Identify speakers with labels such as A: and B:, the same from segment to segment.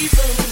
A: Even.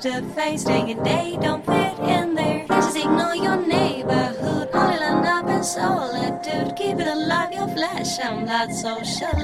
B: to face. Day and day don't fit in there. Just ignore your neighborhood. Only land up in solitude. Keep it alive, your flesh. I'm not so shallow.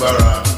C: Bambara.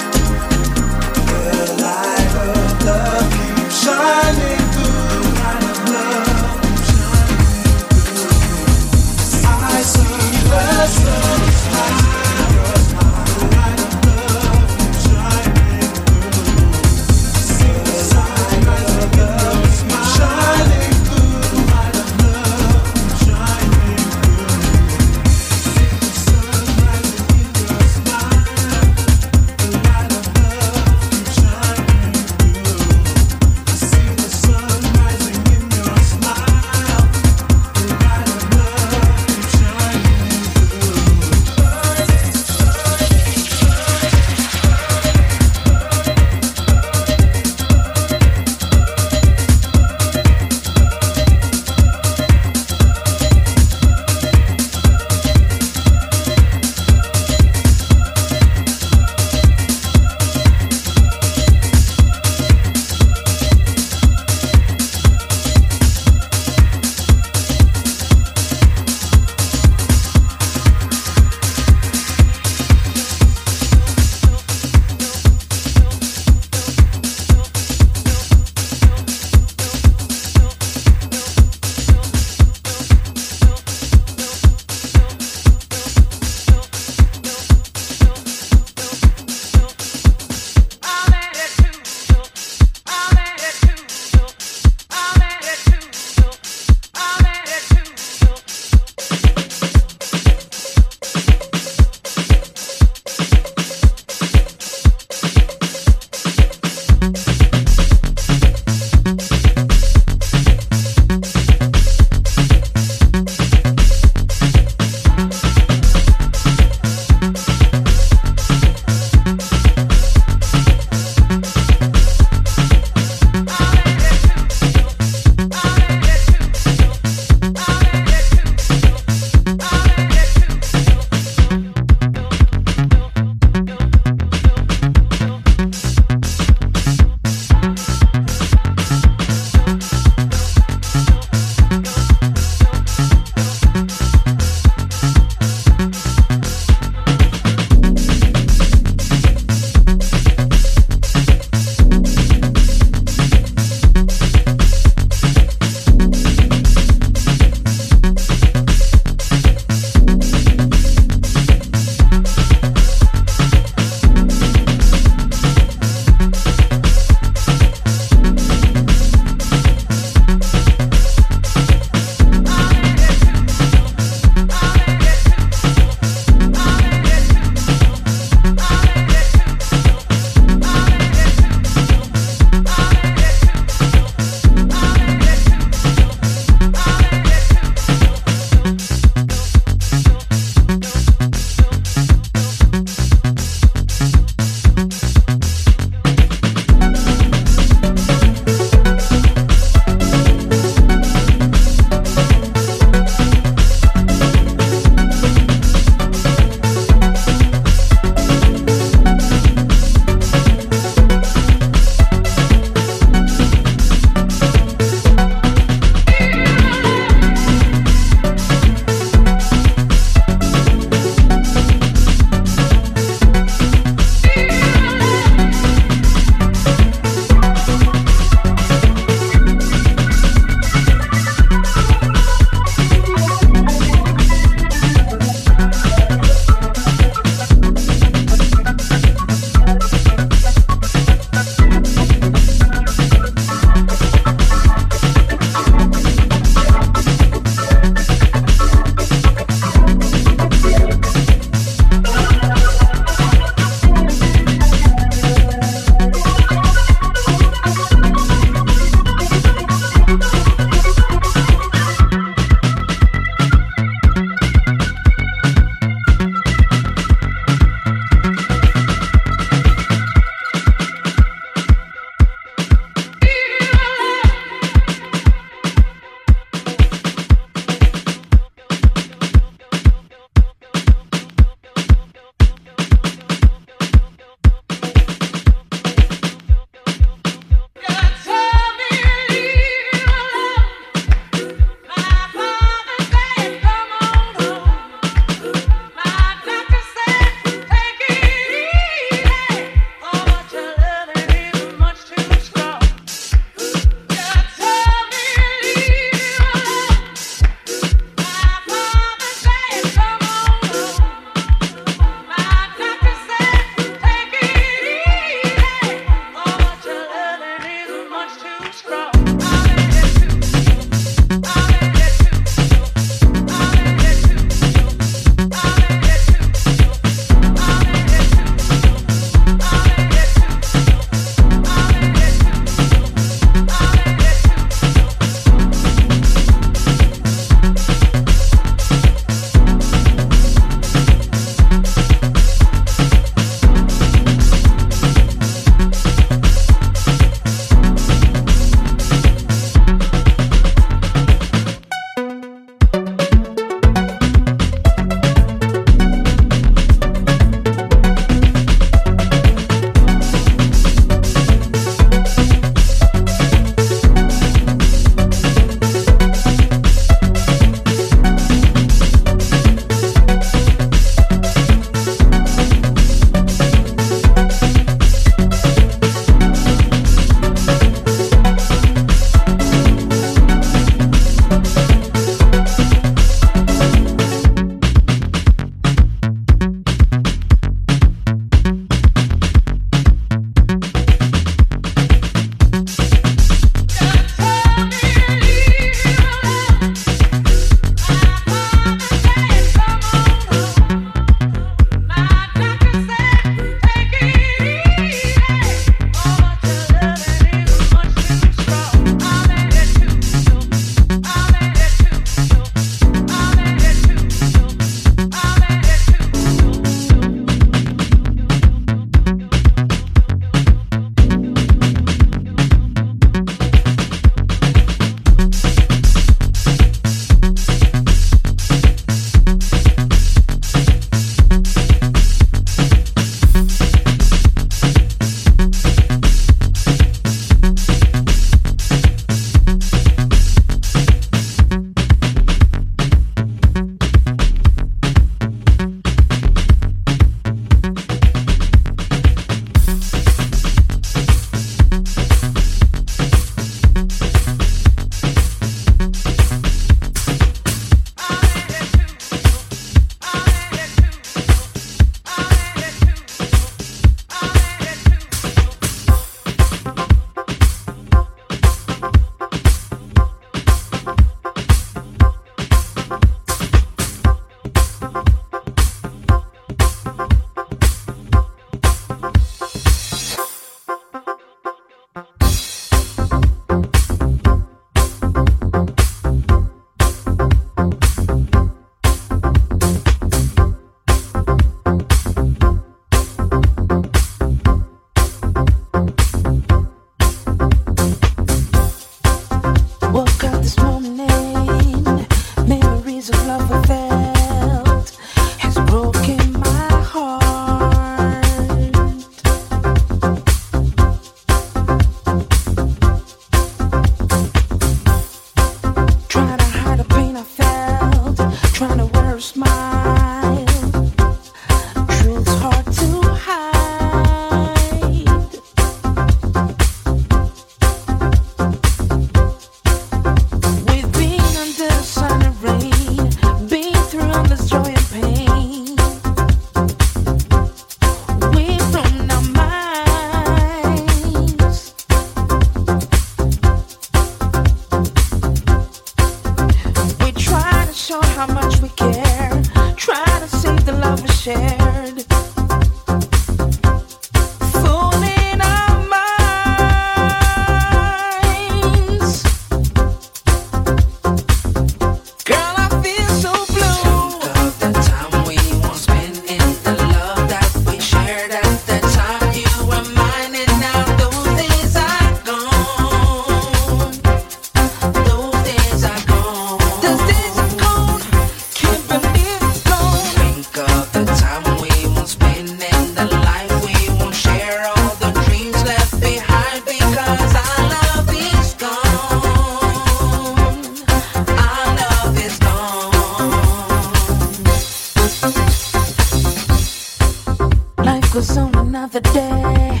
D: Cause on another day,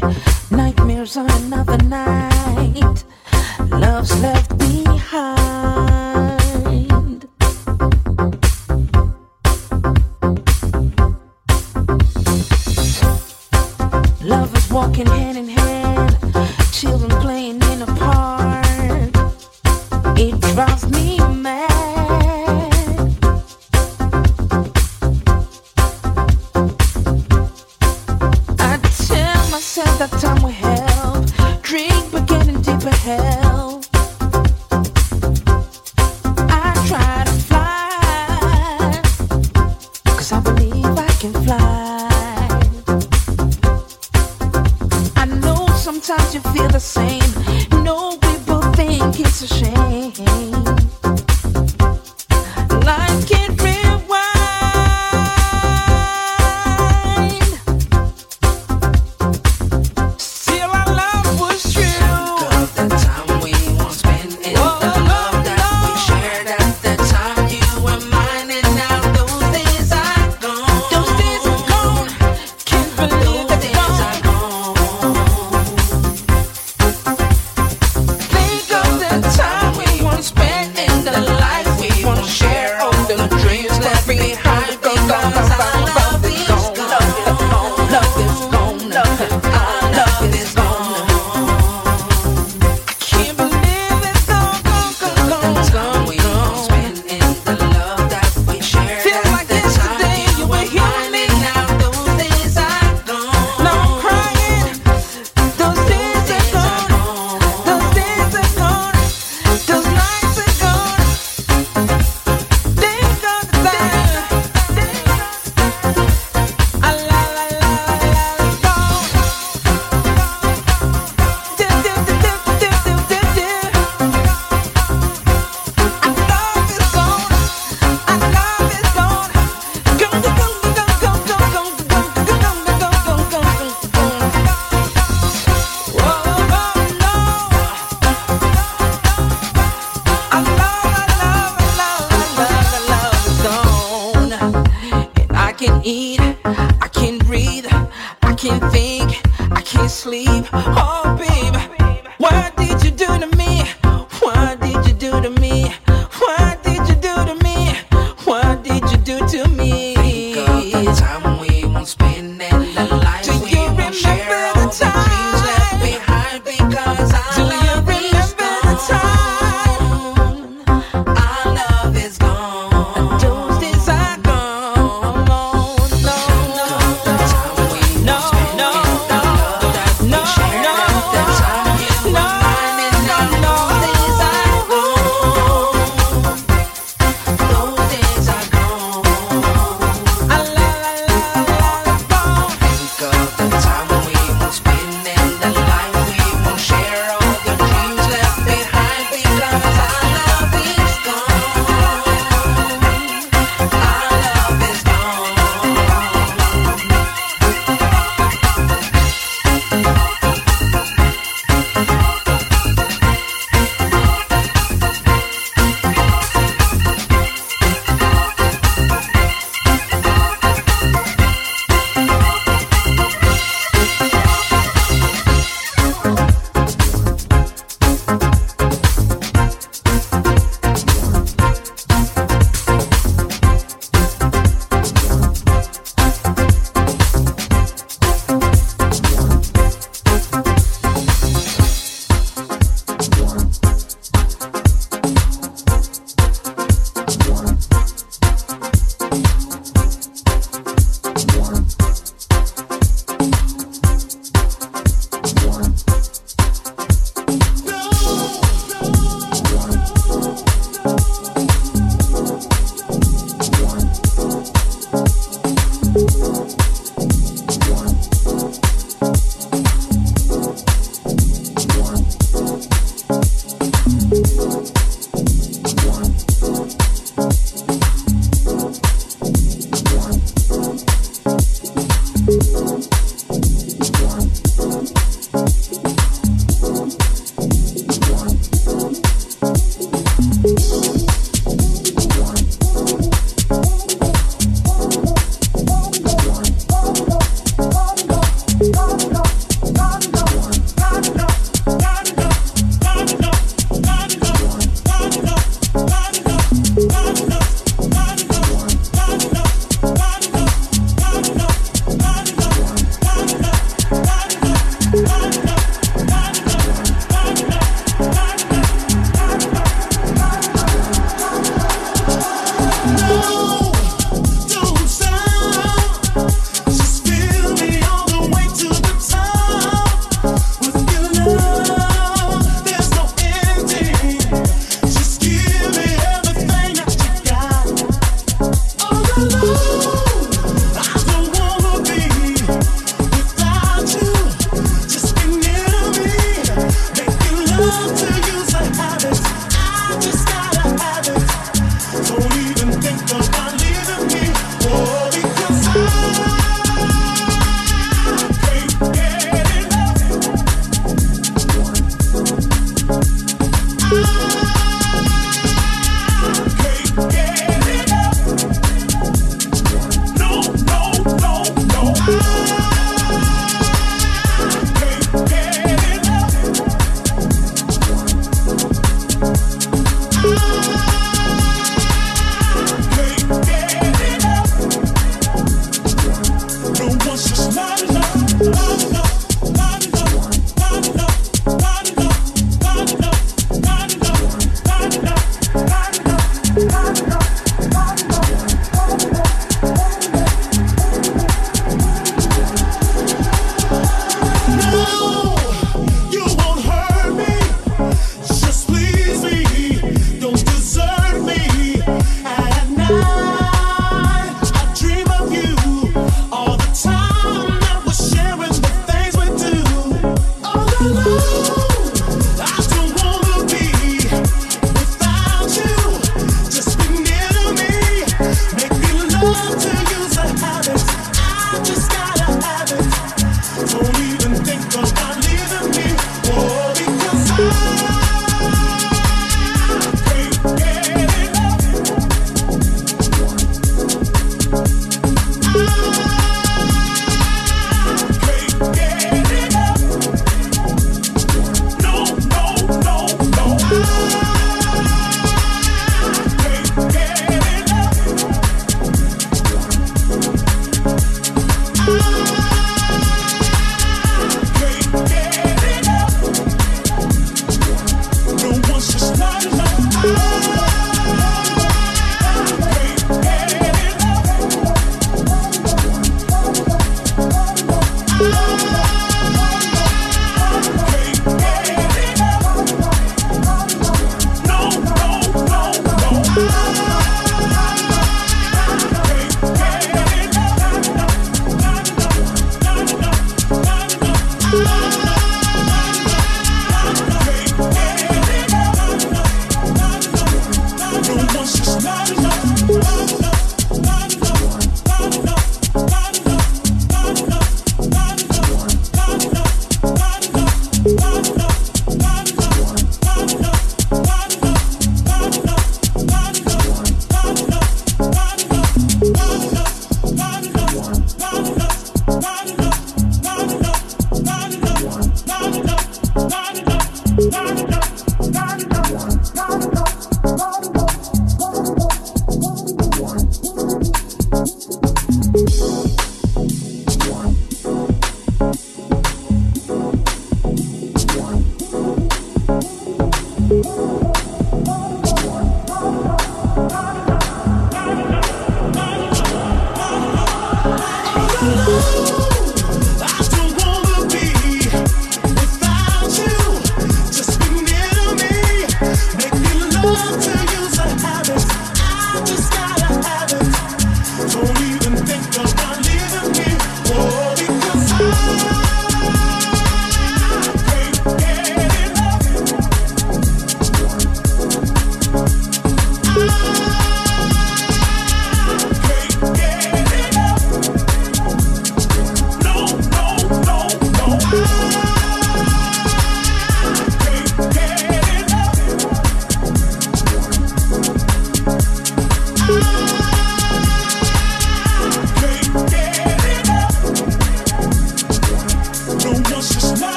D: nightmares on another night, love's left behind. Love is walking hand.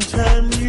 E: Time